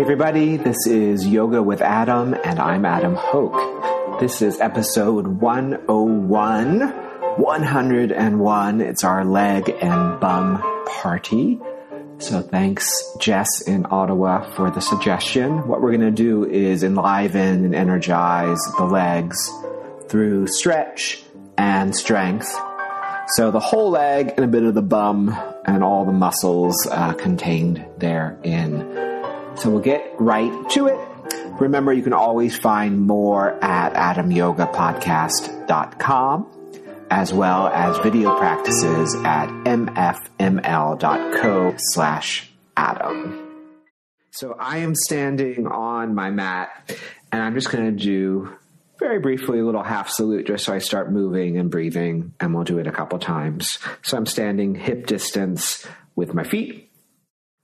Hey, everybody, this is Yoga with Adam, and I'm Adam Hocke. This is episode 101, 101. It's our leg and bum party. So thanks, Jess in Ottawa, for the suggestion. What we're going to do is enliven and energize the legs through stretch and strength. So the whole leg and a bit of the bum and all the muscles uh, contained therein. So we'll get right to it. Remember, you can always find more at adamyogapodcast.com as well as video practices at mfml.co slash adam. So I am standing on my mat and I'm just going to do very briefly a little half salute just so I start moving and breathing and we'll do it a couple times. So I'm standing hip distance with my feet.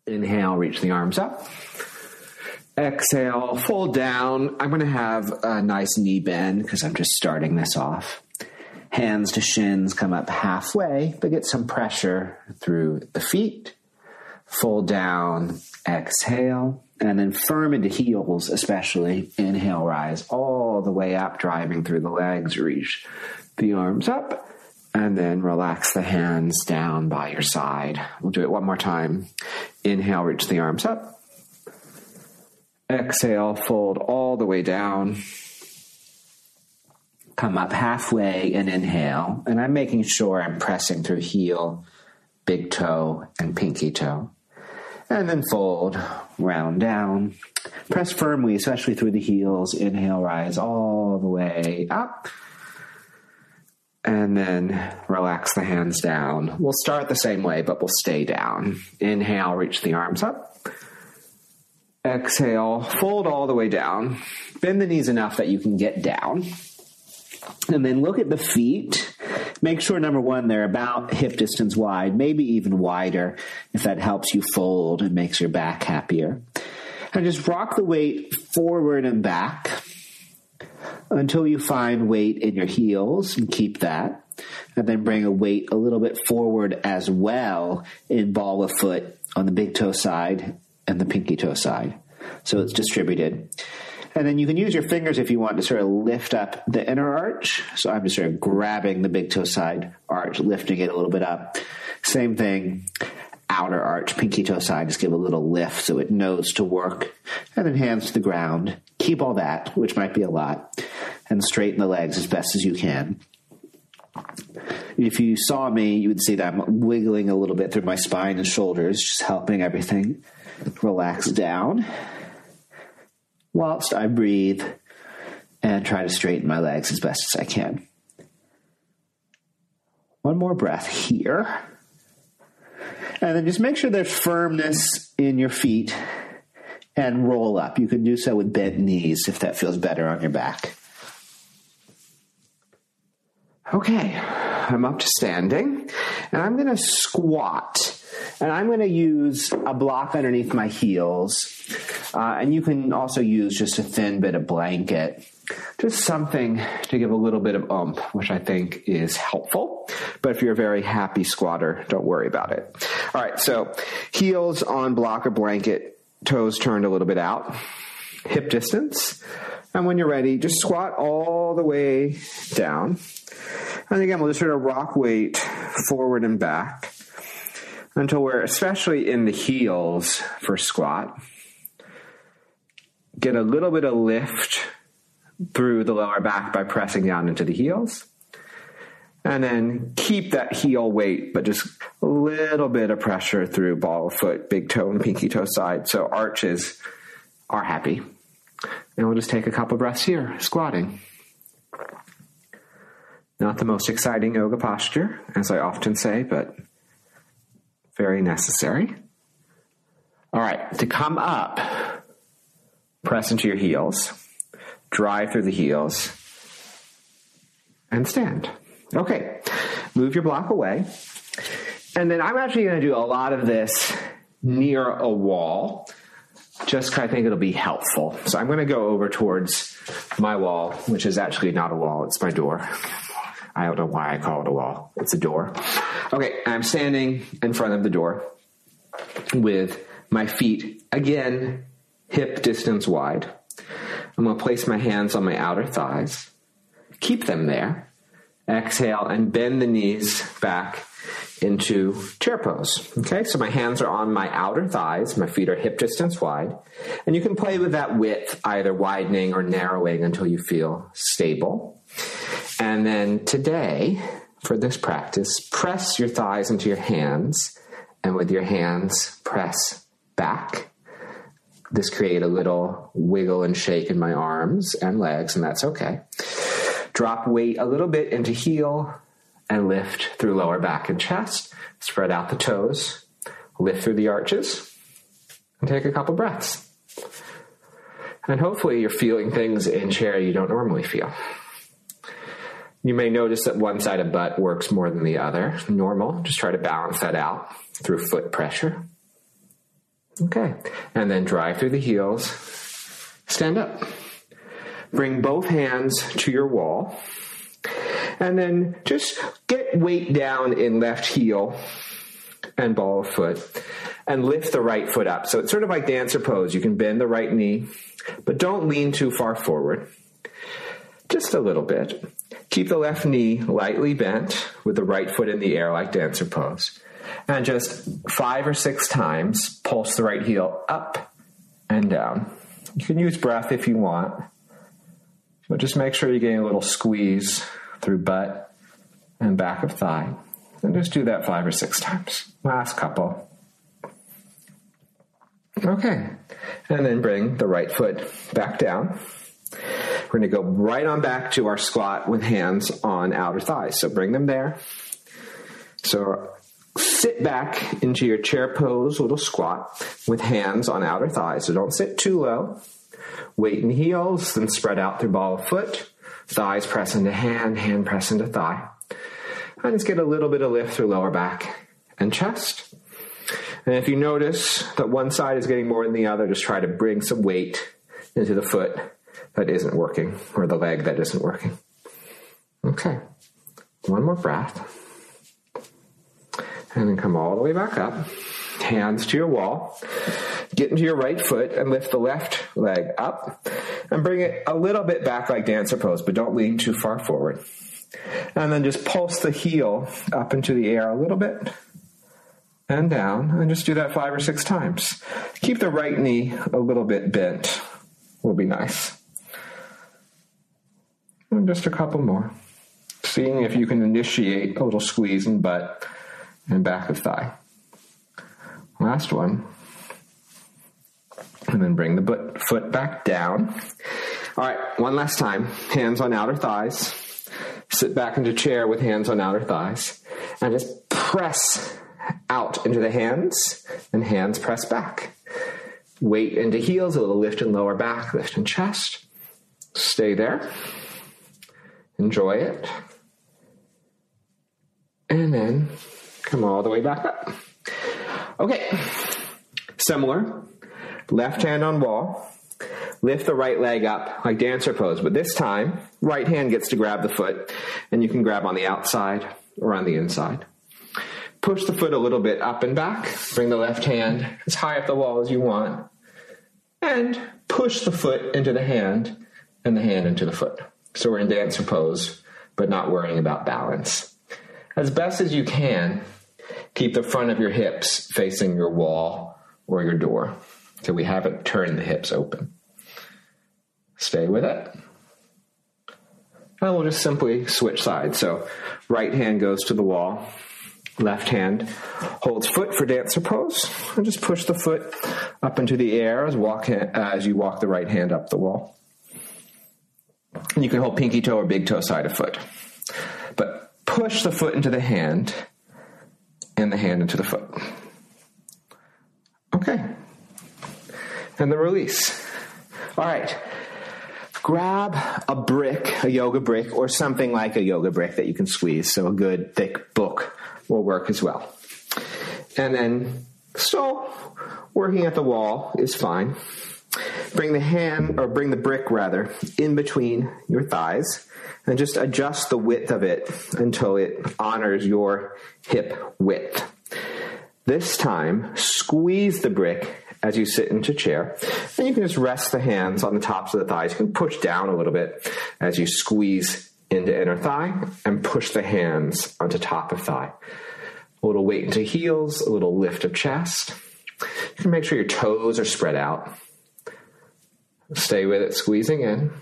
Inhale, reach the arms up. Exhale, fold down. I'm going to have a nice knee bend because I'm just starting this off. Hands to shins come up halfway, but get some pressure through the feet. Fold down, exhale, and then firm into heels, especially. Inhale, rise all the way up, driving through the legs. Reach the arms up, and then relax the hands down by your side. We'll do it one more time. Inhale, reach the arms up. Exhale, fold all the way down. Come up halfway and inhale. And I'm making sure I'm pressing through heel, big toe, and pinky toe. And then fold, round down. Press firmly, especially through the heels. Inhale, rise all the way up. And then relax the hands down. We'll start the same way, but we'll stay down. Inhale, reach the arms up. Exhale, fold all the way down. Bend the knees enough that you can get down. And then look at the feet. Make sure, number one, they're about hip distance wide, maybe even wider if that helps you fold and makes your back happier. And just rock the weight forward and back until you find weight in your heels and keep that. And then bring a weight a little bit forward as well in ball of foot on the big toe side and the pinky toe side. So it's distributed. And then you can use your fingers if you want to sort of lift up the inner arch. So I'm just sort of grabbing the big toe side arch, lifting it a little bit up. Same thing, outer arch, pinky toe side, just give a little lift so it knows to work. And then hands to the ground. Keep all that, which might be a lot, and straighten the legs as best as you can. If you saw me, you would see that I'm wiggling a little bit through my spine and shoulders, just helping everything relax down whilst I breathe and try to straighten my legs as best as I can. One more breath here. And then just make sure there's firmness in your feet and roll up. You can do so with bent knees if that feels better on your back. Okay, I'm up to standing and I'm going to squat and I'm going to use a block underneath my heels. Uh, and you can also use just a thin bit of blanket, just something to give a little bit of oomph, which I think is helpful. But if you're a very happy squatter, don't worry about it. All right, so heels on block or blanket, toes turned a little bit out, hip distance. And when you're ready, just squat all the way down. And again, we'll just sort of rock weight forward and back until we're especially in the heels for squat. Get a little bit of lift through the lower back by pressing down into the heels. And then keep that heel weight, but just little bit of pressure through ball foot, big toe, and pinky toe side. So arches are happy. And we'll just take a couple breaths here, squatting. Not the most exciting yoga posture, as I often say, but very necessary. All right, to come up, press into your heels, drive through the heels, and stand. Okay, move your block away. And then I'm actually going to do a lot of this near a wall, just because I think it'll be helpful. So I'm going to go over towards my wall, which is actually not a wall, it's my door. I don't know why I call it a wall. It's a door. Okay, I'm standing in front of the door with my feet again hip distance wide. I'm going to place my hands on my outer thighs. Keep them there. Exhale and bend the knees back into chair pose. Okay, so my hands are on my outer thighs, my feet are hip distance wide, and you can play with that width, either widening or narrowing until you feel stable. And then today, for this practice, press your thighs into your hands, and with your hands, press back. This create a little wiggle and shake in my arms and legs, and that's okay. Drop weight a little bit into heel and lift through lower back and chest. Spread out the toes, lift through the arches, and take a couple breaths. And hopefully you're feeling things in chair you don't normally feel. You may notice that one side of butt works more than the other. Normal. Just try to balance that out through foot pressure. Okay. And then drive through the heels. Stand up. Bring both hands to your wall. And then just get weight down in left heel and ball of foot and lift the right foot up. So it's sort of like dancer pose. You can bend the right knee, but don't lean too far forward. Just a little bit. Keep the left knee lightly bent with the right foot in the air like dancer pose. And just five or six times, pulse the right heel up and down. You can use breath if you want, but just make sure you're getting a little squeeze through butt and back of thigh. And just do that five or six times. Last couple. Okay. And then bring the right foot back down. We're going to go right on back to our squat with hands on outer thighs. So bring them there. So sit back into your chair pose, little squat with hands on outer thighs. So don't sit too low. Weight in heels, then spread out through ball of foot. Thighs press into hand, hand press into thigh. And just get a little bit of lift through lower back and chest. And if you notice that one side is getting more than the other, just try to bring some weight into the foot that isn't working or the leg that isn't working. Okay. One more breath. And then come all the way back up. Hands to your wall. Get into your right foot and lift the left leg up and bring it a little bit back like dancer pose, but don't lean too far forward. And then just pulse the heel up into the air a little bit and down, and just do that five or six times. Keep the right knee a little bit bent, will be nice. And just a couple more. Seeing if you can initiate a little squeeze in butt and back of thigh. Last one. And then bring the foot back down. All right, one last time. Hands on outer thighs. Sit back into chair with hands on outer thighs. And just press out into the hands, and hands press back. Weight into heels, a little lift in lower back, lift in chest. Stay there. Enjoy it. And then come all the way back up. Okay. Similar. Left hand on wall. Lift the right leg up like dancer pose, but this time, right hand gets to grab the foot, and you can grab on the outside or on the inside. Push the foot a little bit up and back. Bring the left hand as high up the wall as you want. And push the foot into the hand and the hand into the foot. So we're in dancer pose, but not worrying about balance. As best as you can, keep the front of your hips facing your wall or your door. So we haven't turned the hips open. Stay with it. And we'll just simply switch sides. So right hand goes to the wall, left hand holds foot for dancer pose, and just push the foot up into the air as, walk, as you walk the right hand up the wall. And you can hold pinky toe or big toe side of foot. But push the foot into the hand and the hand into the foot. Okay and the release. All right. Grab a brick, a yoga brick, or something like a yoga brick that you can squeeze. So a good thick book will work as well. And then still working at the wall is fine. Bring the hand, or bring the brick rather, in between your thighs and just adjust the width of it until it honors your hip width. This time, squeeze the brick as you sit into chair. And you can just rest the hands on the tops of the thighs. You can push down a little bit as you squeeze into inner thigh and push the hands onto top of thigh. A little weight into heels, a little lift of chest. You can make sure your toes are spread out. Stay with it, squeezing in.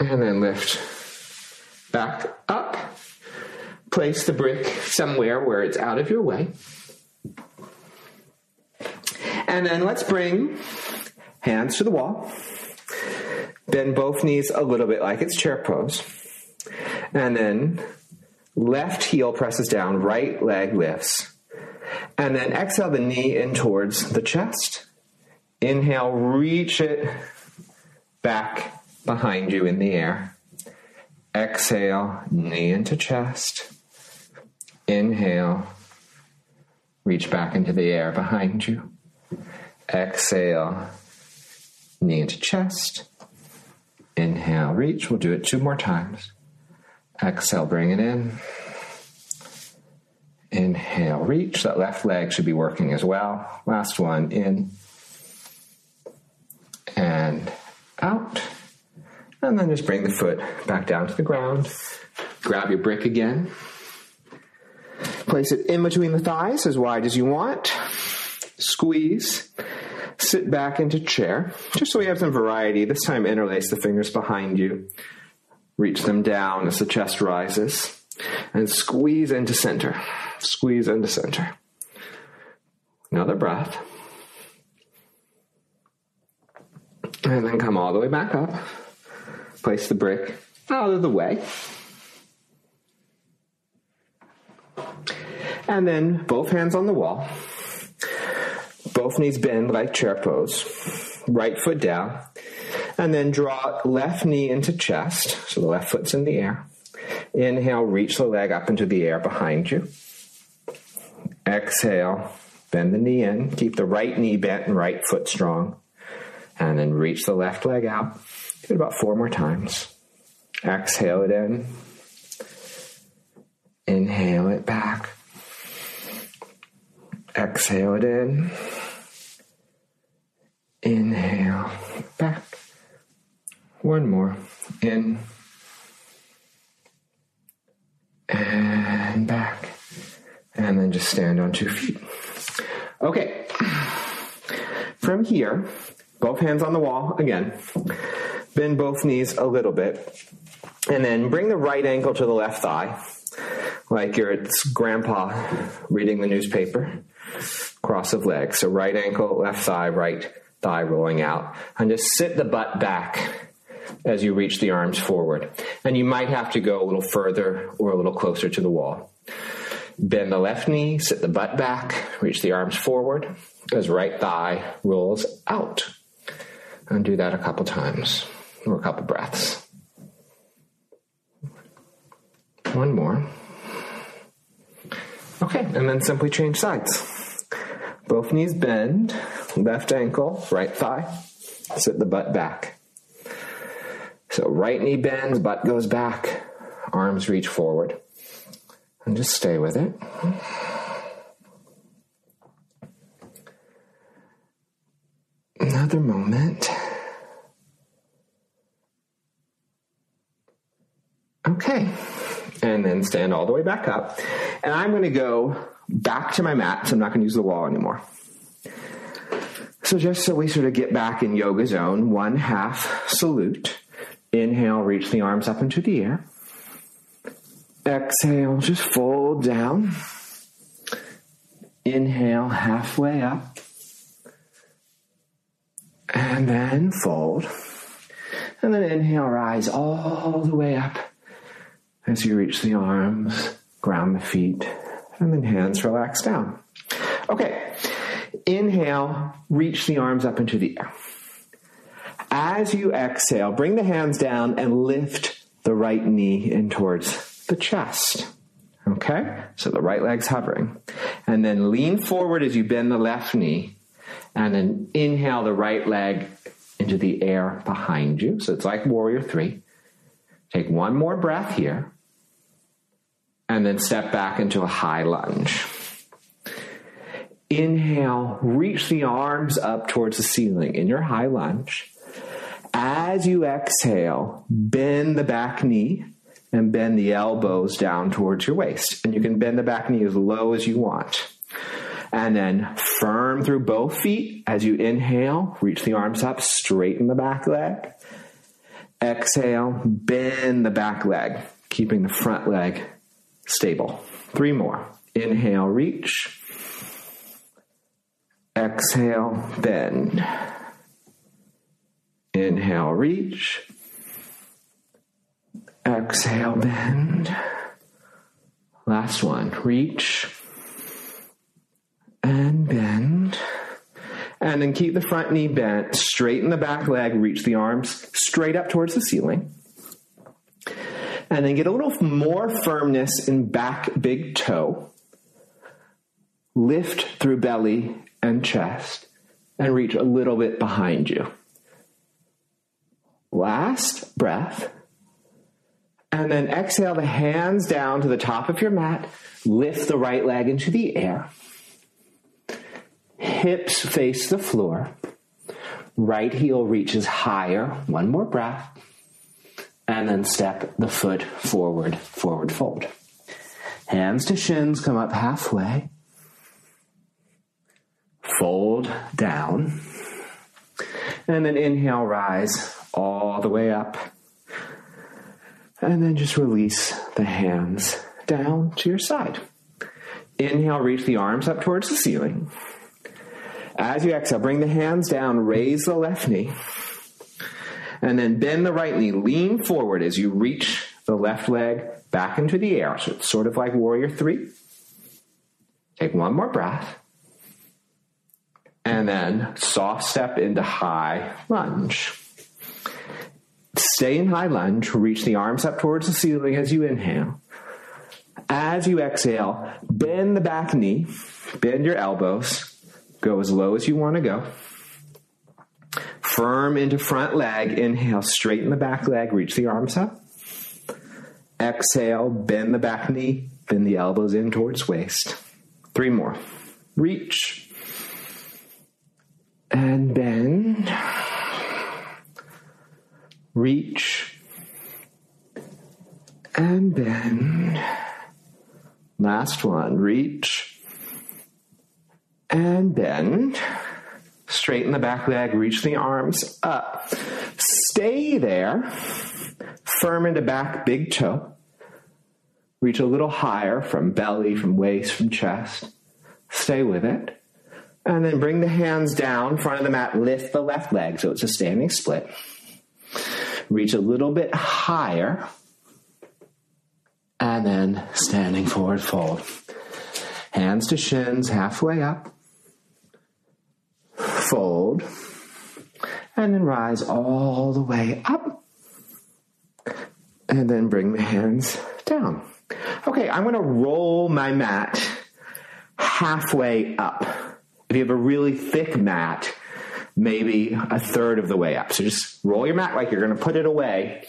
And then lift back up. Place the brick somewhere where it's out of your way. And then let's bring hands to the wall. Bend both knees a little bit like it's chair pose. And then left heel presses down, right leg lifts. And then exhale the knee in towards the chest. Inhale, reach it back behind you in the air. Exhale, knee into chest. Inhale, reach back into the air behind you. Exhale, knee into chest. Inhale, reach. We'll do it two more times. Exhale, bring it in. Inhale, reach. That left leg should be working as well. Last one, in and out. And then just bring the foot back down to the ground. Grab your brick again. Place it in between the thighs as wide as you want. Squeeze. Sit back into chair, just so we have some variety. This time, interlace the fingers behind you. Reach them down as the chest rises. And squeeze into center. Squeeze into center. Another breath. And then come all the way back up. Place the brick out of the way. And then both hands on the wall. Both knees bend like chair pose. Right foot down. And then draw left knee into chest. So the left foot's in the air. Inhale, reach the leg up into the air behind you. Exhale, bend the knee in. Keep the right knee bent and right foot strong. And then reach the left leg out. Do it about four more times. Exhale it in. Inhale it back. Exhale it in. Inhale back. One more. In. And back. And then just stand on two feet. Okay. From here, both hands on the wall again. Bend both knees a little bit. And then bring the right ankle to the left thigh, like you're it's grandpa reading the newspaper. Cross of legs. So right ankle, left thigh, right thigh rolling out. And just sit the butt back as you reach the arms forward. And you might have to go a little further or a little closer to the wall. Bend the left knee, sit the butt back, reach the arms forward as right thigh rolls out. And do that a couple times or a couple breaths. One more. Okay, and then simply change sides. Both knees bend, left ankle, right thigh, sit the butt back. So right knee bends, butt goes back, arms reach forward. And just stay with it. Another moment. Okay. And then stand all the way back up. And I'm going to go back to my mat, so I'm not going to use the wall anymore. So just so we sort of get back in yoga zone, one half salute. Inhale, reach the arms up into the air. Exhale, just fold down. Inhale, halfway up. And then fold. And then inhale, rise all the way up as you reach the arms, ground the feet, and then hands relax down. Okay, inhale, reach the arms up into the air. As you exhale, bring the hands down and lift the right knee in towards the chest. Okay? So the right leg's hovering. And then lean forward as you bend the left knee. And then inhale the right leg into the air behind you. So it's like warrior three. Take one more breath here. And then step back into a high lunge. Inhale, reach the arms up towards the ceiling in your high lunge. As you exhale, bend the back knee and bend the elbows down towards your waist. And you can bend the back knee as low as you want. And then firm through both feet as you inhale, reach the arms up, straighten the back leg. Exhale, bend the back leg, keeping the front leg stable. Three more. Inhale, reach. Exhale, bend. Inhale, reach. Exhale, bend. Last one. Reach and bend. And then keep the front knee bent, straighten the back leg, reach the arms straight up towards the ceiling. And then get a little more firmness in back big toe. Lift through belly and chest and reach a little bit behind you. Last breath. And then exhale the hands down to the top of your mat. Lift the right leg into the air. Hips face the floor. Right heel reaches higher. One more breath. And then step the foot forward, forward fold. Hands to shins, come up halfway. Fold down. And then inhale, rise all the way up. And then just release the hands down to your side. Inhale, reach the arms up towards the ceiling. As you exhale, bring the hands down, raise the left knee, and then bend the right knee. Lean forward as you reach the left leg back into the air. So it's sort of like warrior three. Take one more breath. And then soft step into high lunge. Stay in high lunge. Reach the arms up towards the ceiling as you inhale. As you exhale, bend the back knee, bend your elbows, Go as low as you want to go. Firm into front leg. Inhale, straighten the back leg, reach the arms up. Exhale, bend the back knee, bend the elbows in towards waist. Three more. Reach. And bend. Reach. And bend. Last one. Reach and bend. Straighten the back leg, reach the arms up. Stay there. Firm into back, big toe. Reach a little higher from belly, from waist, from chest. Stay with it. And then bring the hands down, front of the mat, lift the left leg so it's a standing split. Reach a little bit higher. And then standing forward fold. Hands to shins, halfway up fold, and then rise all the way up. And then bring the hands down. Okay, I'm going to roll my mat halfway up. If you have a really thick mat, maybe a third of the way up. So just roll your mat like you're going to put it away,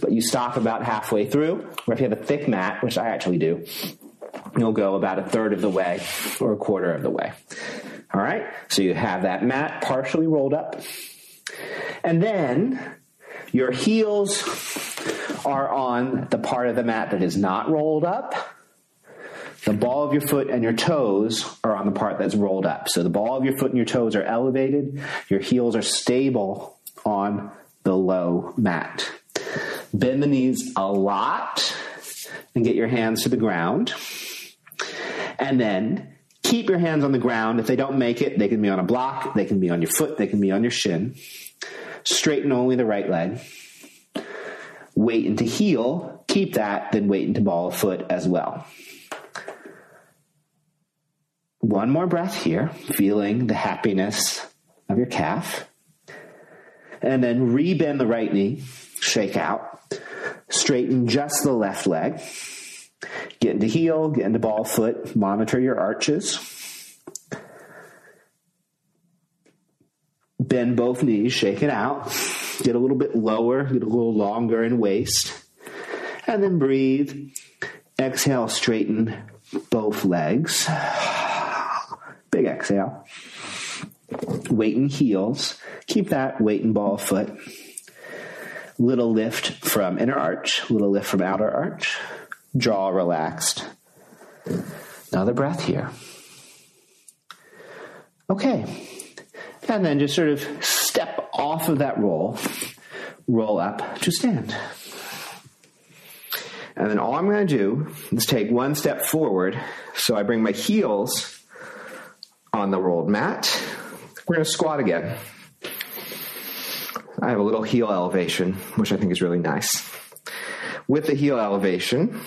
but you stop about halfway through. Or if you have a thick mat, which I actually do, you'll go about a third of the way or a quarter of the way. All right. So you have that mat partially rolled up. And then your heels are on the part of the mat that is not rolled up. The ball of your foot and your toes are on the part that's rolled up. So the ball of your foot and your toes are elevated. Your heels are stable on the low mat. Bend the knees a lot and get your hands to the ground. And then keep your hands on the ground. If they don't make it, they can be on a block, they can be on your foot, they can be on your shin. Straighten only the right leg. Weight into heel, keep that, then weight into ball of foot as well. One more breath here, feeling the happiness of your calf. And then rebend the right knee, shake out. Straighten just the left leg. Get into heel, get into ball foot, monitor your arches. Bend both knees, shake it out. Get a little bit lower, get a little longer in waist. And then breathe. Exhale, straighten both legs. Big exhale. Weight in heels. Keep that weight in ball foot. Little lift from inner arch, little lift from outer arch. Jaw relaxed. Another breath here. Okay. And then just sort of step off of that roll, roll up to stand. And then all I'm going to do is take one step forward. So I bring my heels on the rolled mat. We're going to squat again. I have a little heel elevation, which I think is really nice. With the heel elevation,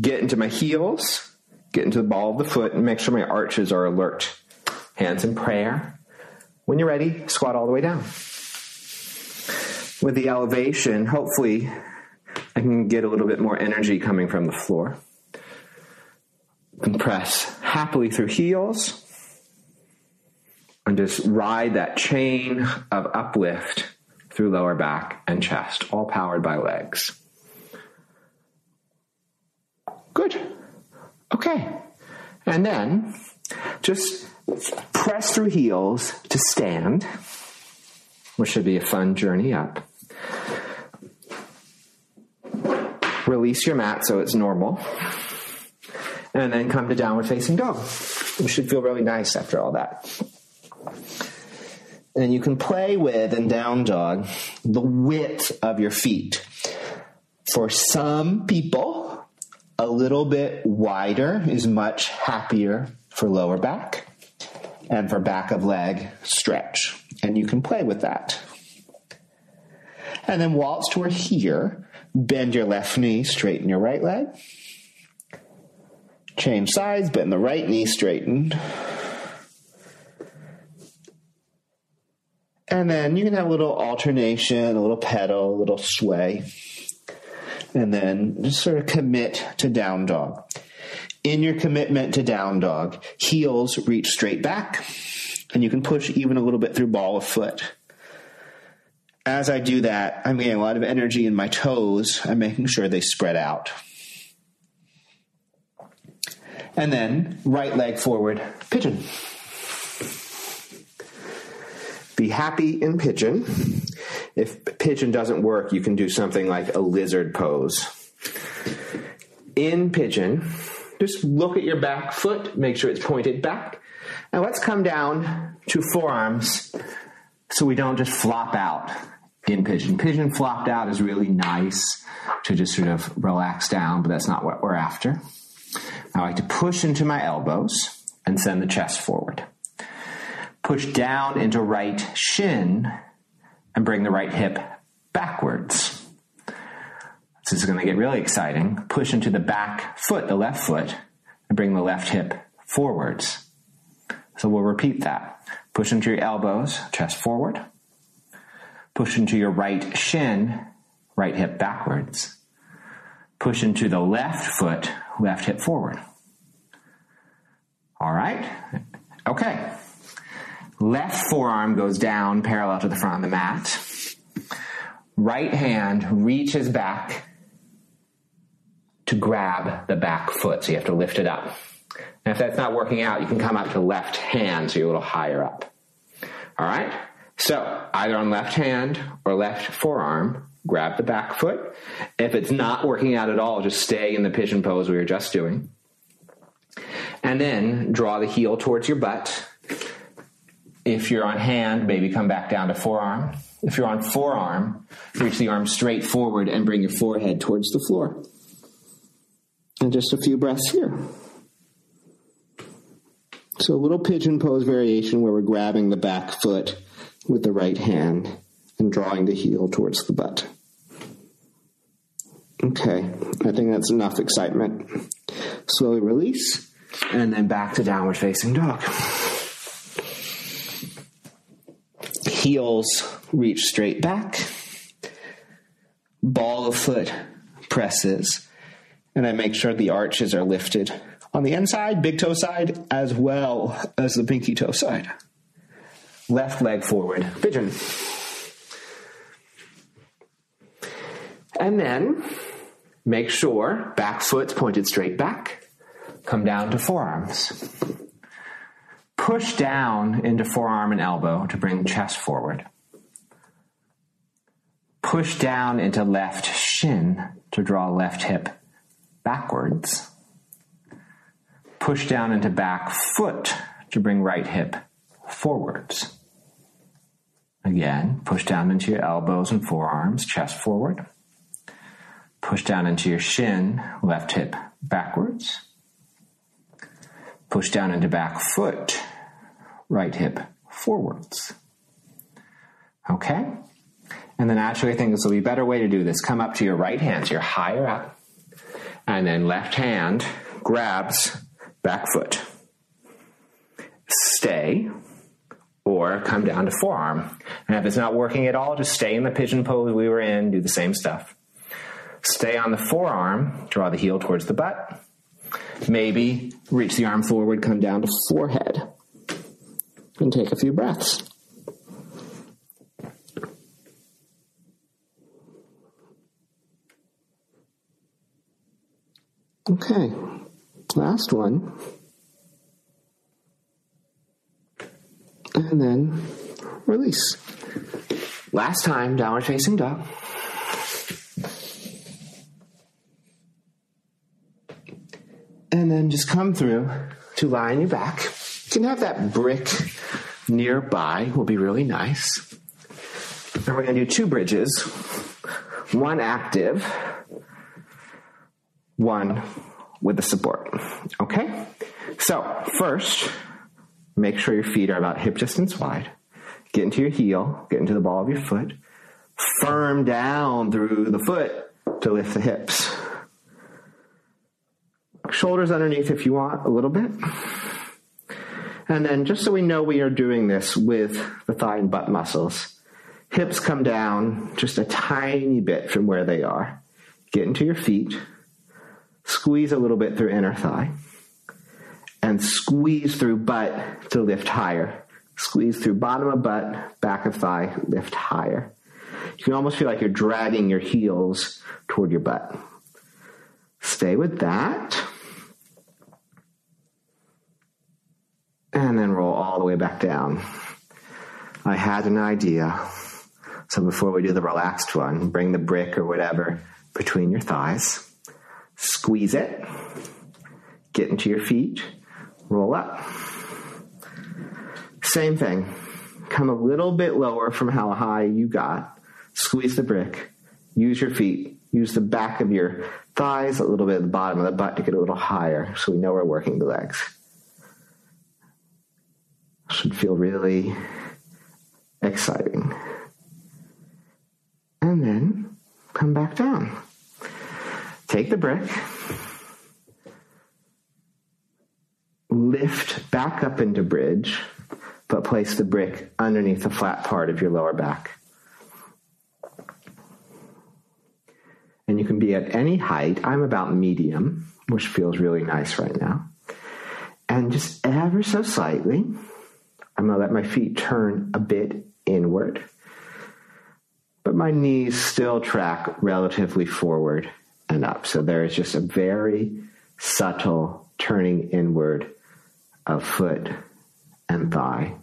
get into my heels, get into the ball of the foot, and make sure my arches are alert. Hands in prayer. When you're ready, squat all the way down. With the elevation, hopefully, I can get a little bit more energy coming from the floor. Compress happily through heels and just ride that chain of uplift through lower back and chest, all powered by legs. Good. Okay. And then just press through heels to stand, which should be a fun journey up. Release your mat so it's normal. And then come to downward facing dog. You should feel really nice after all that. And you can play with in down dog the width of your feet. For some people, a little bit wider is much happier for lower back and for back of leg stretch. And you can play with that. And then whilst we're here, bend your left knee, straighten your right leg. Change sides, bend the right knee straightened. And then you can have a little alternation, a little pedal, a little sway. And then just sort of commit to down dog. In your commitment to down dog, heels reach straight back, and you can push even a little bit through ball of foot. As I do that, I'm getting a lot of energy in my toes. I'm making sure they spread out. And then right leg forward, pigeon. Be happy in pigeon. If pigeon doesn't work, you can do something like a lizard pose. In pigeon, just look at your back foot, make sure it's pointed back. Now let's come down to forearms so we don't just flop out in pigeon. Pigeon flopped out is really nice to just sort of relax down, but that's not what we're after. I like to push into my elbows and send the chest forward push down into right shin and bring the right hip backwards. This is going to get really exciting. Push into the back foot, the left foot, and bring the left hip forwards. So we'll repeat that. Push into your elbows, chest forward. Push into your right shin, right hip backwards. Push into the left foot, left hip forward. All right? Okay. Left forearm goes down parallel to the front of the mat. Right hand reaches back to grab the back foot. So you have to lift it up. And if that's not working out, you can come up to left hand so you're a little higher up. All right? So either on left hand or left forearm, grab the back foot. If it's not working out at all, just stay in the pigeon pose we were just doing. And then draw the heel towards your butt if you're on hand, maybe come back down to forearm. If you're on forearm, reach the arm straight forward and bring your forehead towards the floor. And just a few breaths here. So a little pigeon pose variation where we're grabbing the back foot with the right hand and drawing the heel towards the butt. Okay, I think that's enough excitement. Slowly release, and then back to downward facing dog. Heels reach straight back, ball of foot presses, and I make sure the arches are lifted on the inside, big toe side, as well as the pinky toe side. Left leg forward, pigeon. And then make sure back foot's pointed straight back. Come down to forearms Push down into forearm and elbow to bring chest forward. Push down into left shin to draw left hip backwards. Push down into back foot to bring right hip forwards. Again, push down into your elbows and forearms, chest forward. Push down into your shin, left hip backwards. Push down into back foot, right hip forwards. Okay? And then actually, I think this will be a better way to do this. Come up to your right hand, so you're higher up. And then left hand grabs back foot. Stay or come down to forearm. And if it's not working at all, just stay in the pigeon pose we were in, do the same stuff. Stay on the forearm, draw the heel towards the butt. Maybe reach the arm forward, come down to forehead. And take a few breaths. Okay, last one. And then release. Last time, downward facing dog. And then just come through to lie on your back. You can have that brick nearby, will be really nice. And we're going to do two bridges one active, one with the support. Okay? So, first, make sure your feet are about hip distance wide. Get into your heel, get into the ball of your foot. Firm down through the foot to lift the hips. Shoulders underneath if you want, a little bit. And then, just so we know we are doing this with the thigh and butt muscles, hips come down just a tiny bit from where they are. Get into your feet, squeeze a little bit through inner thigh, and squeeze through butt to lift higher. Squeeze through bottom of butt, back of thigh, lift higher. You can almost feel like you're dragging your heels toward your butt. Stay with that. And then roll all the way back down. I had an idea. So before we do the relaxed one, bring the brick or whatever between your thighs. Squeeze it. Get into your feet. Roll up. Same thing. Come a little bit lower from how high you got. Squeeze the brick. Use your feet. Use the back of your thighs, a little bit at the bottom of the butt to get a little higher so we know we're working the legs. Should feel really exciting. And then come back down. Take the brick, lift back up into bridge, but place the brick underneath the flat part of your lower back. And you can be at any height. I'm about medium, which feels really nice right now. And just ever so slightly, I'm going to let my feet turn a bit inward, but my knees still track relatively forward and up. So there is just a very subtle turning inward of foot and thigh.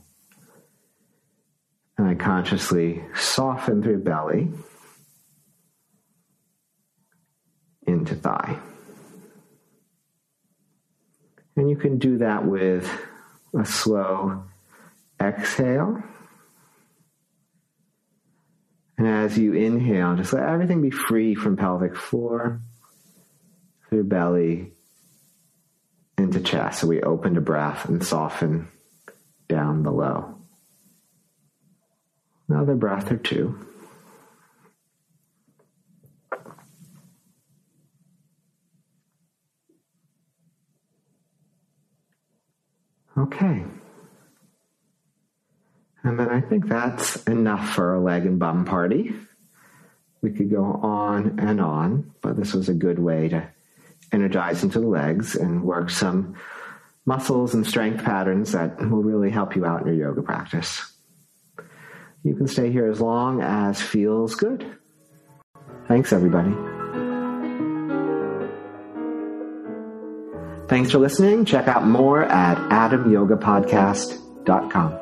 And I consciously soften through belly into thigh. And you can do that with a slow exhale. And as you inhale, just let everything be free from pelvic floor, through belly, into chest. So we open to breath and soften down below. Another breath or two. Okay. Think that's enough for a leg and bum party. We could go on and on, but this was a good way to energize into the legs and work some muscles and strength patterns that will really help you out in your yoga practice. You can stay here as long as feels good. Thanks, everybody. Thanks for listening. Check out more at adamyogapodcast.com.